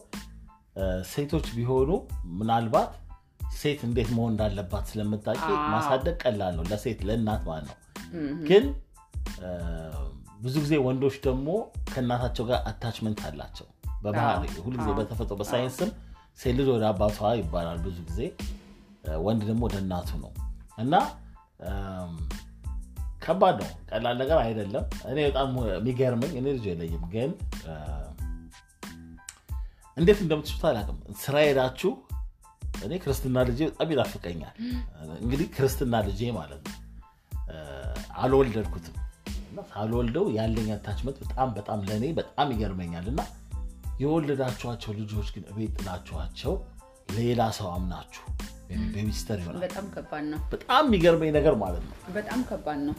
ሴቶች ቢሆኑ ምናልባት ሴት እንዴት መሆን እንዳለባት ስለምታውቂ ማሳደግ ቀላል ነው ለሴት ለእናት ማለት ነው። ግን ብዙ ጊዜ ወንዶች ደግሞ ከእናታቸው ጋር attachment አላቸው በባህሪ አዎ። ሁልጊዜ በተፈጥሮ በሳይንስም ሴት ልጅ ወደ አባቷ ይባላል ብዙ ጊዜ ወንድ ደግሞ ወደ እናቱ ነው። እና ከባድ ነው ቀላል ነገር አይደለም። እኔ በጣም የሚገርመኝ እኔ ልጅ የለኝም ግን እንዴት እንደምትችሉት አላውቅም። ስራ ሄዳችሁ እኔ ክርስትና ልጄ በጣም ይናፍቀኛል። እንግዲህ ክርስትና ልጄ ማለት ነው። አልወለድኩትም። እና ሳልወልደው ያለኝ attachment በጣም በጣም ለእኔ በጣም ይገርመኛል። እና የወለዳችኋቸው ልጆች ግን እቤት ጥላችኋቸው ሌላ ሰው አምናችሁ babysitter ይሆናል በጣም ከባድ ነው። በጣም የሚገርመኝ ነገር ማለት ነው በጣም ከባድ ነው።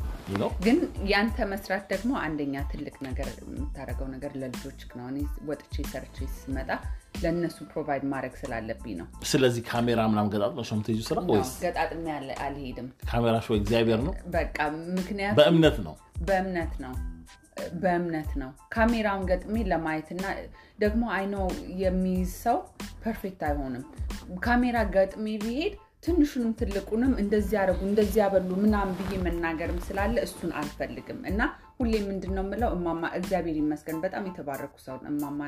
ግን ያንተ መስራት ደግሞ አንደኛ ትልቅ ነገር የምታደርገው ነገር ለልጆች ነው። እኔ ወጥቼ ሰርቼ ስመጣ ለእነሱ provide ማድረግ ስላለብኝ ነው። ስለዚህ ካሜራ ምናምን ገጣጥመሽ ነው የምትይዙ ስራ ወይስ ገጣጥሜ አልሄድም። ካሜራሽ ወይ እግዚአብሔር ነው በቃ ምክንያቱም በእምነት ነው በእምነት ነው በእምነት ነው ካሜራውን ገጥሜ ለማየት እና ደግሞ አይነው የሚይዝ ሰው perfect አይሆንም። ካሜራ ገጥሜ ቢሄድ ትንሹንም ትልቁንም እንደዚህ ያደረጉ እንደዚህ ያበሉ ምናምን ብዬ መናገርም ስላለ እሱን አልፈልግም እና ሁሌ ምንድን ነው የምለው እማማ እግዚአብሔር ይመስገን በጣም የተባረኩ ሰው እማማ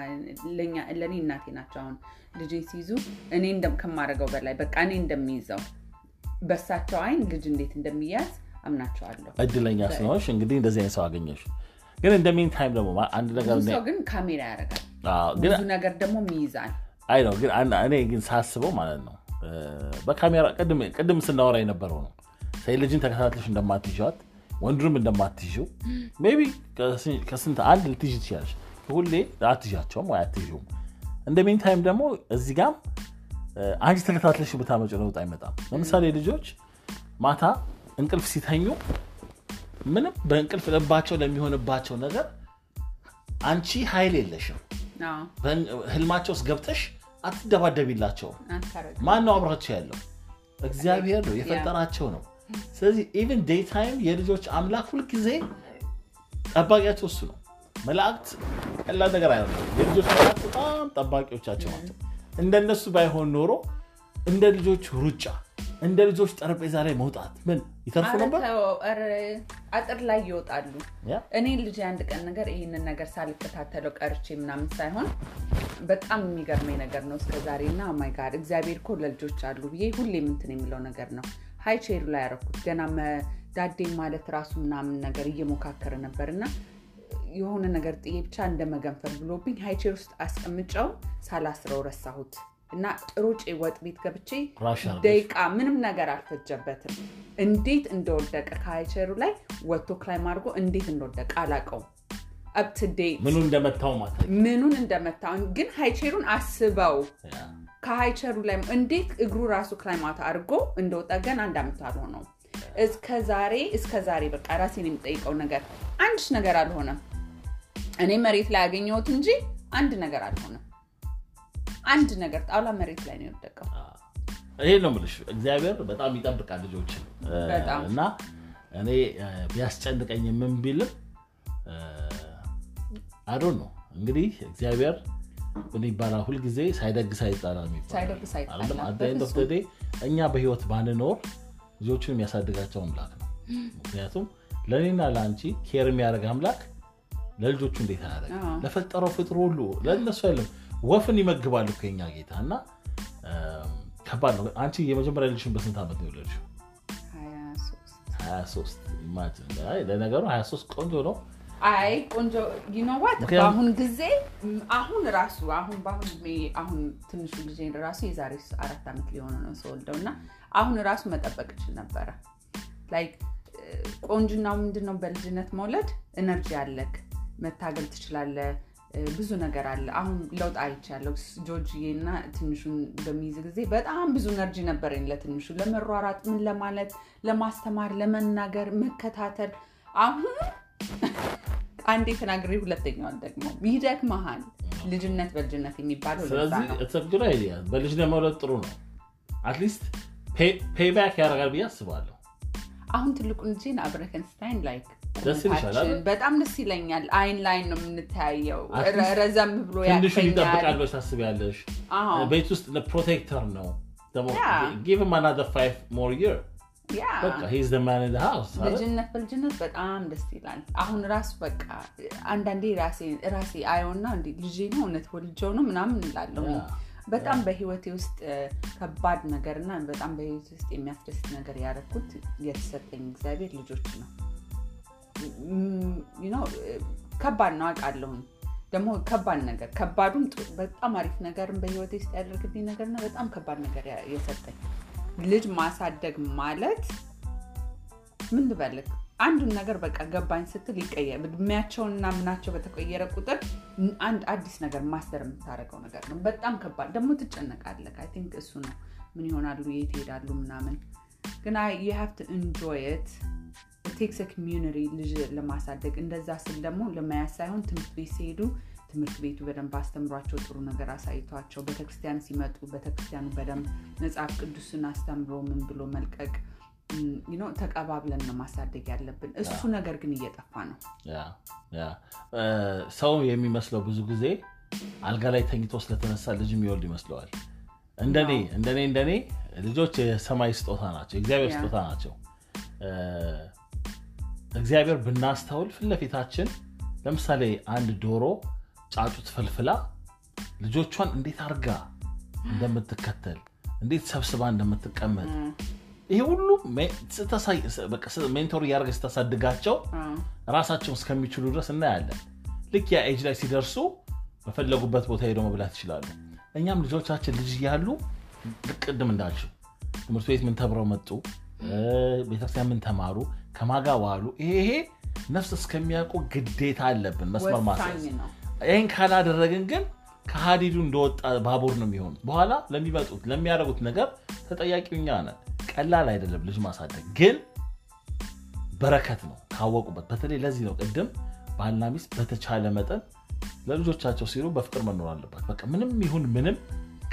ለእኔ እናቴ ናቸው። አሁን ልጄ ሲይዙ እኔ ከማደርገው በላይ በቃ እኔ እንደሚይዘው በሳቸው አይን ልጅ እንዴት እንደሚያዝ አምናቸዋለሁ። እድለኛ ስለሆንሽ እንግዲህ እንደዚህ አይነት ሰው አገኘሽ ግን in the mean time ደግሞ አንድ ነገር ግን ካሜራ ያደርጋል። ብዙ ነገር ደግሞ ይይዛል። አይ ነው ግን እኔ ግን ሳስበው ማለት ነው በካሜራ ቅድም- ስናወራ የነበረው ነው ሴት ልጅን ተከታትለሽ እንደማትይዣት ወንዱንም እንደማትይዥው maybe ከስ- ከስንት አንድ ልትይዥ ትችላለሽ ሁሌ አትይዣቸውም ወይ አትይዥውም in the mean time ደግሞ እዚህ ጋም አንቺ ተከታትለሽ ብታመጪው ለውጥ አይመጣም ለምሳሌ ልጆች ማታ እንቅልፍ ሲተኙ ምንም በእንቅልፍ ልባቸው ለሚሆንባቸው ነገር አንቺ ኃይል የለሽም። ህልማቸው ውስጥ ገብተሽ አትደባደቢላቸውም ማን ነው አብሯቸው ያለው? እግዚአብሔር ነው የፈጠራቸው ነው። ስለዚህ even day time የልጆች አምላክ ሁልጊዜ ጠባቂያቸው እሱ ነው። መላእክት ቀላል ነገር አይደለም። የልጆች መላእክት በጣም ጠባቂዎቻቸው ናቸው። እንደነሱ ባይሆን ኖሮ እንደ ልጆች ሩጫ እንደ ልጆች ጠረጴዛ ላይ መውጣት ምን ይተርፉ ነበር አጥር ላይ ይወጣሉ።? እኔ ልጅ አንድ ቀን ነገር ይህንን ነገር ሳልከታተለው ቀርቼ ምናምን ሳይሆን በጣም የሚገርመኝ ነገር ነው እስከ ዛሬ እና my God እግዚአብሔር እኮ ለልጆች አሉ ብዬ ሁሌ ምንትን የሚለው ነገር ነው። high chair ኡ ላይ ያረኩት ገና ዳዴ ማለት ራሱ ምናምን ነገር እየሞካከረ ነበር እና የሆነ ነገር ጥዬ ብቻ እንደ መገንፈል ብሎብኝ high chair ውስጥ አስቀምጨው ሳላስረው ረሳሁት እና ሮጬ ወጥ ቤት ገብቼ ደቂቃ ምንም ነገር አልፈጀበትም። እንዴት እንደወደቀ ከ high chair ኡ ላይ ወጥቶ climb አድርጎ እንዴት እንደወደቀ አላውቀውም። up to date ምኑ እንደመታው ምኑን እንደመታውን ግን high chair ኡን አስበው ከሃይቸሩ ላይ እንዴት እግሩ ራሱ ክላይማት አድርጎ እንደወጣ ገና አንድ ዓመት አልሆነው። እስከ ዛሬ እስከ ዛሬ በቃ ራሴን የሚጠይቀው ነገር አንድሽ ነገር አልሆነም። እኔ መሬት ላይ ያገኘሁት እንጂ አንድ ነገር አልሆነም። አንድ ነገር ጣውላ መሬት ላይ ነው የወደቀው። ይሄ ነው የምልሽ እግዚአብሔር በጣም ይጠብቃል ልጆችን። እና እኔ ቢያስጨንቀኝ ምን ቢልም አዶን ነው እንግዲህ እግዚአብሔር ምን ይባላል? ሁልጊዜ ሳይደግስ the day እኛ በህይወት ባንኖር ልጆቹን የሚያሳድጋቸው አምላክ ነው። ምክንያቱም ለእኔና ለአንቺ care የሚያደርግ አምላክ ለልጆቹ እንዴት አያደርግ ለፈጠረው ፍጥሮ ሁሉ ለእነሱ አይደለም ወፍን ይመግባሉ የኛ ጌታ እና ከባድ ነው። አንቺ የመጀመሪያ ልጅሽን በስንት ዓመት ነው የወለድሽው? 23 23 imagine። አይ ለነገሩ 23 ቆንጆ ነው። አይ ቆንጆ። you know what በአሁን ጊዜ አሁን ራሱ አሁን በአሁን አሁን ትንሹ ልጅ ራሱ የዛሬ አራት ዓመት ሊሆነ ነው ሰወልደው እና አሁን ራሱ መጠበቅ እችል ነበረ። like ቆንጅናው ምንድን ነው በልጅነት መውለድ energy አለክ። መታገል ትችላለህ ብዙ ነገር አለ። አሁን ለውጥ አይቻለሁ። ጆርጅዬ እና ትንሹን በሚይዝ ጊዜ በጣም ብዙ energy ነበረኝ ለትንሹ። ለመሯሯጥ ምን ለማለት ለማስተማር ለመናገር መከታተል። አሁን አንዴ ተናግሬ ሁለተኛዋን ደግሞ ይደክመሃል። ልጅነት በልጅነት የሚባለው ስለዚህ በልጅ ለመውለድ ጥሩ ነው። at least pay back ያደርጋል ብዬ አስባለሁ አሁን ትልቁን ልጄን አብረን ከን stand like? በጣም ደስ ይለኛል። አይን ላይን ነው የምንተያየው። ረዘም ብሎ ትንሹ ይጠብቃል ብለሽ ታስቢያለሽ ቤት ውስጥ protector ነው. give another five more year ልጅነት በልጅነት በጣም ደስ ይላል። አሁን ራሱ በቃ አንዳንዴ ራሴ አየውና ልጄ ነው እውነት ወልጄው ነው ምናምን እንላለሁ። yeah፣ በጣም በህይወቴ ውስጥ ከባድ ነገር እና በጣም በህይወቴ ውስጥ የሚያስደስት ነገር ያደረኩት የተሰጠኝ እግዚአብሔር ልጆች ነው። ከባድ ነው አውቃለሁኝ። ደግሞ ከባድ ነገር ከባዱም በጣም አሪፍ ነገርን በህይወቴ ውስጥ ያደርግልኝ ነገርና በጣም ከባድ ነገር የሰጠኝ ልጅ ማሳደግ ማለት ምን ልበልክ አንዱን ነገር በቃ ገባኝ ስትል ይቀየር። እድሜያቸውንና ምናቸው በተቀየረ ቁጥር አንድ አዲስ ነገር master የምታደርገው ነገር ነው። በጣም ከባድ። ደግሞ ትጨነቃለህ። I think እሱ ነው። ምን ይሆናሉ? የት ይሄዳሉ? ምናምን። ግን you have to enjoy takes community ልጅ ለማሳደግ። እንደዛ ስል ደግሞ ለመያዝ ሳይሆን ትምህርት ቤት ሲሄዱ ትምህርት ቤቱ በደንብ አስተምሯቸው ጥሩ ነገር አሳይቷቸው። ቤተክርስቲያን ሲመጡ ቤተክርስቲያኑ በደንብ መጽሐፍ ቅዱስን አስተምሮ ምን ብሎ መልቀቅ ተቀባብለን ነው ማሳደግ ያለብን። እሱ ነገር ግን እየጠፋ ነው። ሰው የሚመስለው ብዙ ጊዜ አልጋ ላይ ተኝቶ ስለተነሳ ልጅ የሚወልድ ይመስለዋል። እንደኔ እንደኔ እንደኔ ልጆች የሰማይ ስጦታ ናቸው የእግዚአብሔር ስጦታ ናቸው። እግዚአብሔር ብናስተውል ፊት ለፊታችን ለምሳሌ አንድ ዶሮ ጫጩት ፈልፍላ ልጆቿን እንዴት አርጋ እንደምትከተል እንዴት ሰብስባ እንደምትቀመጥ ይሄ ሁሉ mentor እያደረገ ስታሳድጋቸው ራሳቸውን እስከሚችሉ ድረስ እናያለን። ልክ ያ ኤጅ ላይ ሲደርሱ በፈለጉበት ቦታ ሄደው መብላት ይችላሉ። እኛም ልጆቻችን ልጅ እያሉ ቅድም እንዳልሽው ትምህርት ቤት ምን ተብረው መጡ? ቤተክርስቲያን ምን ተማሩ? ከማጋ ዋሉ? ይሄ ነፍስ እስከሚያውቁ ግዴታ አለብን መስመር ማስያዝ። ይህን ካላደረግን ግን ከሀዲዱ እንደወጣ ባቡር ነው የሚሆኑት። በኋላ ለሚመጡት ለሚያደርጉት ነገር ተጠያቂው እኛ ነን ቀላል አይደለም ልጅ ማሳደግ ግን በረከት ነው ካወቁበት። በተለይ ለዚህ ነው ቅድም ባልና ሚስት በተቻለ መጠን ለልጆቻቸው ሲሉ በፍቅር መኖር አለባት። በቃ ምንም ይሁን ምንም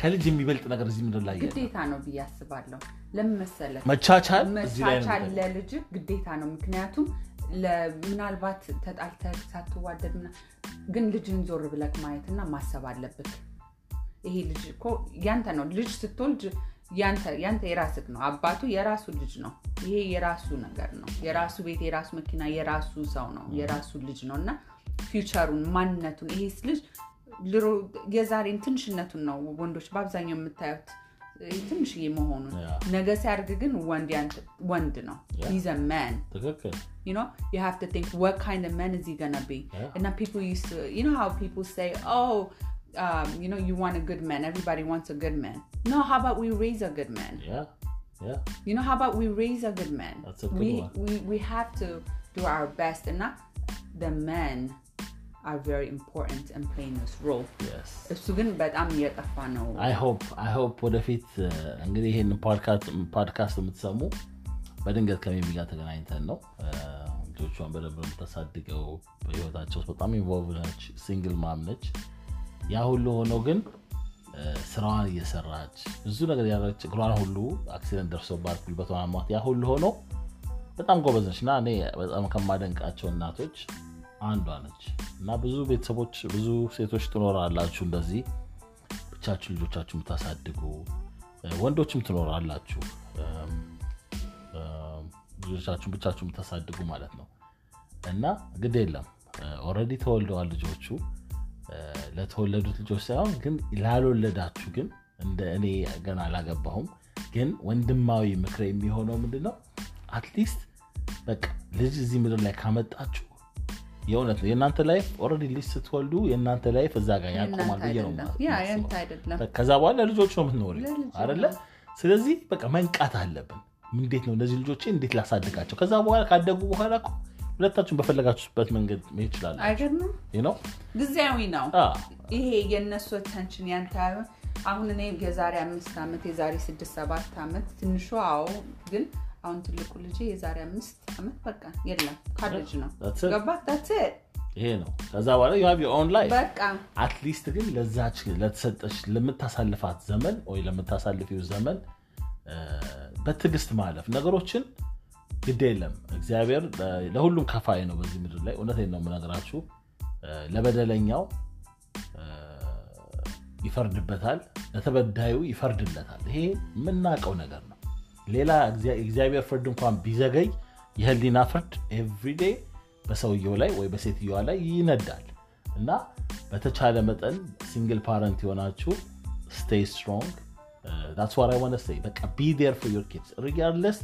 ከልጅ የሚበልጥ ነገር እዚህ ምድር ላይ ግዴታ ነው ብዬ አስባለሁ። ለምን መሰለህ? መቻቻል መቻቻል ለልጅ ግዴታ ነው። ምክንያቱም ምናልባት ተጣልተህ ሳትዋደድ ግን ልጅን ዞር ብለክ ማየትና ማሰብ አለብክ ይሄ ልጅ እኮ ያንተ ነው። ልጅ ስትወልድ ያንተ የራስህ ነው። አባቱ የራሱ ልጅ ነው። ይሄ የራሱ ነገር ነው። የራሱ ቤት የራሱ መኪና የራሱ ሰው ነው። የራሱ ልጅ ነው። እና ፊውቸሩን ማንነቱን ይሄስ ልጅ የዛሬን ትንሽነቱን ነው ወንዶች በአብዛኛው የምታዩት። ትንሽዬ መሆኑን ነገ ሲያድግ ግን ወንድ ነው። man. ትክክል። You have to think what kind of man is he gonna be? Yeah. and now people used to you know how people say oh um, you know you want a good man everybody wants a good man no how about we raise a good man ያ ያ you know how about we raise a good man That's a good we, one. we we have to do our best and not the men are very important in playing this role yes እሱ ግን በጣም እየጠፋ ነው አይ ሆፕ አይ ሆፕ ወደፊት እ፣ እንግዲህ ይህን ፖድካስት የምትሰሙ በድንገት ከሚሚ ጋር ተገናኝተን ነው እ፣ ልጆቿን በደንብ ነው የምታሳድገው በህይወታቸው ውስጥ በጣም ኢንቮልቭ ነች ሲንግል ማም ነች ያ ሁሉ ሆኖ ግን ስራዋን እየሰራች ብዙ ነገር ያደረች እግሯን ሁሉ accident ደርሶባት ጉልበቷን አሟት ያ ሁሉ ሆኖ በጣም ጎበዝ ነች። እና እኔ በጣም ከማደንቃቸው እናቶች አንዷ ነች። እና ብዙ ቤተሰቦች ብዙ ሴቶች ትኖራላችሁ እንደዚህ። ብቻችሁ ልጆቻችሁ የምታሳድጉ ወንዶችም ትኖራላችሁ። ልጆቻችሁን ብቻችሁ የምታሳድጉ ማለት ነው። እና ግድ የለም። already ተወልደዋል ልጆቹ ለተወለዱት ልጆች ሳይሆን ግን ላልወለዳችሁ ግን እንደ እኔ ገና አላገባሁም። ግን ወንድማዊ ምክር የሚሆነው ምንድን ነው at least በቃ ልጅ እዚህ ምድር ላይ ካመጣችሁ የእውነት ነው። የእናንተ life already ልጅ ስትወልዱ የእናንተ life እዛ ጋር ያቆማል ብዬ ነው ከዛ በኋላ ለልጆች ነው። የምትኖሪ አይደለ? ስለዚህ በቃ መንቃት አለብን። እንዴት ነው እነዚህ ልጆቼ እንዴት ላሳድጋቸው? ከዛ በኋላ ካደጉ በኋላ እኮ ሁለታችሁን በፈለጋችሁበት መንገድ መሄድ ይችላል አይገርምም? ነው ጊዜያዊ ነው። ይሄ የእነሱ tension ያንተ አሁን እኔ የዛሬ አምስት ዓመት የዛሬ ስድስት ሰባት ዓመት ትንሹ አዎ። ግን አሁን ትልቁ ልጅ የዛሬ አምስት ዓመት በቃ የለም። ካሌጅ ነው። That's it. ገባ that ይሄ ነው። ከዛ በኋላ you own በቃ። at least ግን ለዛች ለተሰጠች ለምታሳልፋት ዘመን ወይ ለምታሳልፊው ዘመን በትዕግስት ማለፍ ነገሮችን ግድ የለም። እግዚአብሔር ለሁሉም ከፋይ ነው በዚህ ምድር ላይ። እውነቴን ነው የምነግራችሁ። ለበደለኛው ይፈርድበታል። ለተበዳዩ ይፈርድለታል። ይሄ የምናውቀው ነገር ነው። ሌላ እግዚአ- የእግዚአብሔር ፍርድ እንኳን ቢዘገይ የህሊና ፍርድ everyday በሰውየው ላይ ወይ በሴትየዋ ላይ ይነዳል። እና በተቻለ መጠን single parent የሆናችሁ stay strong want to say በቃ be there for your kids regardless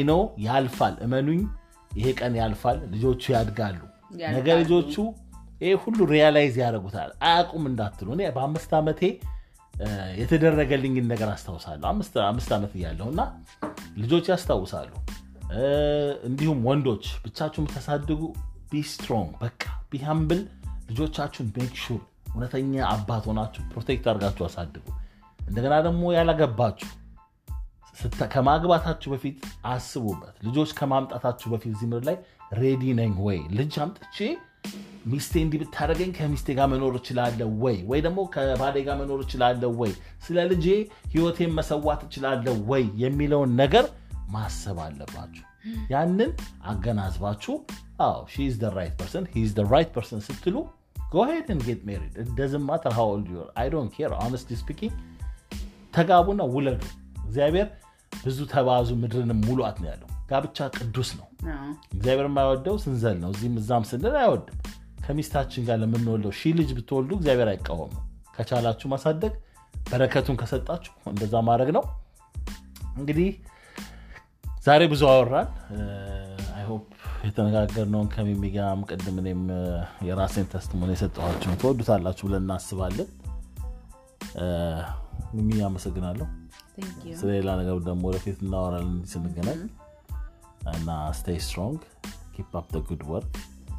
Know ያልፋል እመኑኝ ይሄ ቀን ያልፋል ልጆቹ ያድጋሉ። ነገ ልጆቹ ይሄ ሁሉ realize ያደርጉታል። አያውቁም እንዳትሉ። እኔ በአምስት ዓመቴ የተደረገልኝን ነገር አስታውሳለሁ። አምስት ዓመት እያለሁ እና ልጆች ያስታውሳሉ። እንዲሁም ወንዶች ብቻችሁ የምታሳድጉ be strong በቃ be humble ልጆቻችሁን make sure እውነተኛ አባት ሆናችሁ protect አድርጋችሁ አሳድጉ። እንደገና ደግሞ ያላገባችሁ ከማግባታችሁ በፊት አስቡበት። ልጆች ከማምጣታችሁ በፊት እዚህ ላይ ready ነኝ ወይ? ልጅ አምጥቼ ሚስቴ እንዲህ ብታደርገኝ ከሚስቴ ጋር መኖር እችላለሁ ወይ? ወይ ደግሞ ከባሌ ጋር መኖር እችላለሁ ወይ? ስለ ልጄ ህይወቴን መሰዋት እችላለሁ ወይ? የሚለውን ነገር ማሰብ አለባችሁ። ያንን አገናዝባችሁ አዎ she is right person he is right person ስትሉ married. It doesn't matter how old you are. I don't care honestly speaking. ተጋቡና ውለዱ። እግዚአብሔር ብዙ ተባዙ ምድርንም ሙሏት ነው ያለው። ጋብቻ ቅዱስ ነው። እግዚአብሔር የማይወደው ስንዘል ነው። እዚህም እዛም ስንል አይወድም። ከሚስታችን ጋር ለምንወልደው ሺህ ልጅ ብትወልዱ እግዚአብሔር አይቃወምም። ከቻላችሁ ማሳደግ በረከቱን ከሰጣችሁ እንደዛ ማድረግ ነው። እንግዲህ ዛሬ ብዙ አወራን። አይሆፕ የተነጋገርነውን ከሚሚጋም ቅድም እኔም የራሴን ተስትሞን የሰጠኋችሁን ትወዱታላችሁ ብለን እናስባለን። ሚሚ አመሰግናለሁ Thank you. Sri Lanka with the Murafith Noral Sinaganak. And uh, stay strong. Keep up the good work.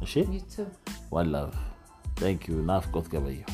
She? You too. One love. Thank you. Nafkot Gabayo.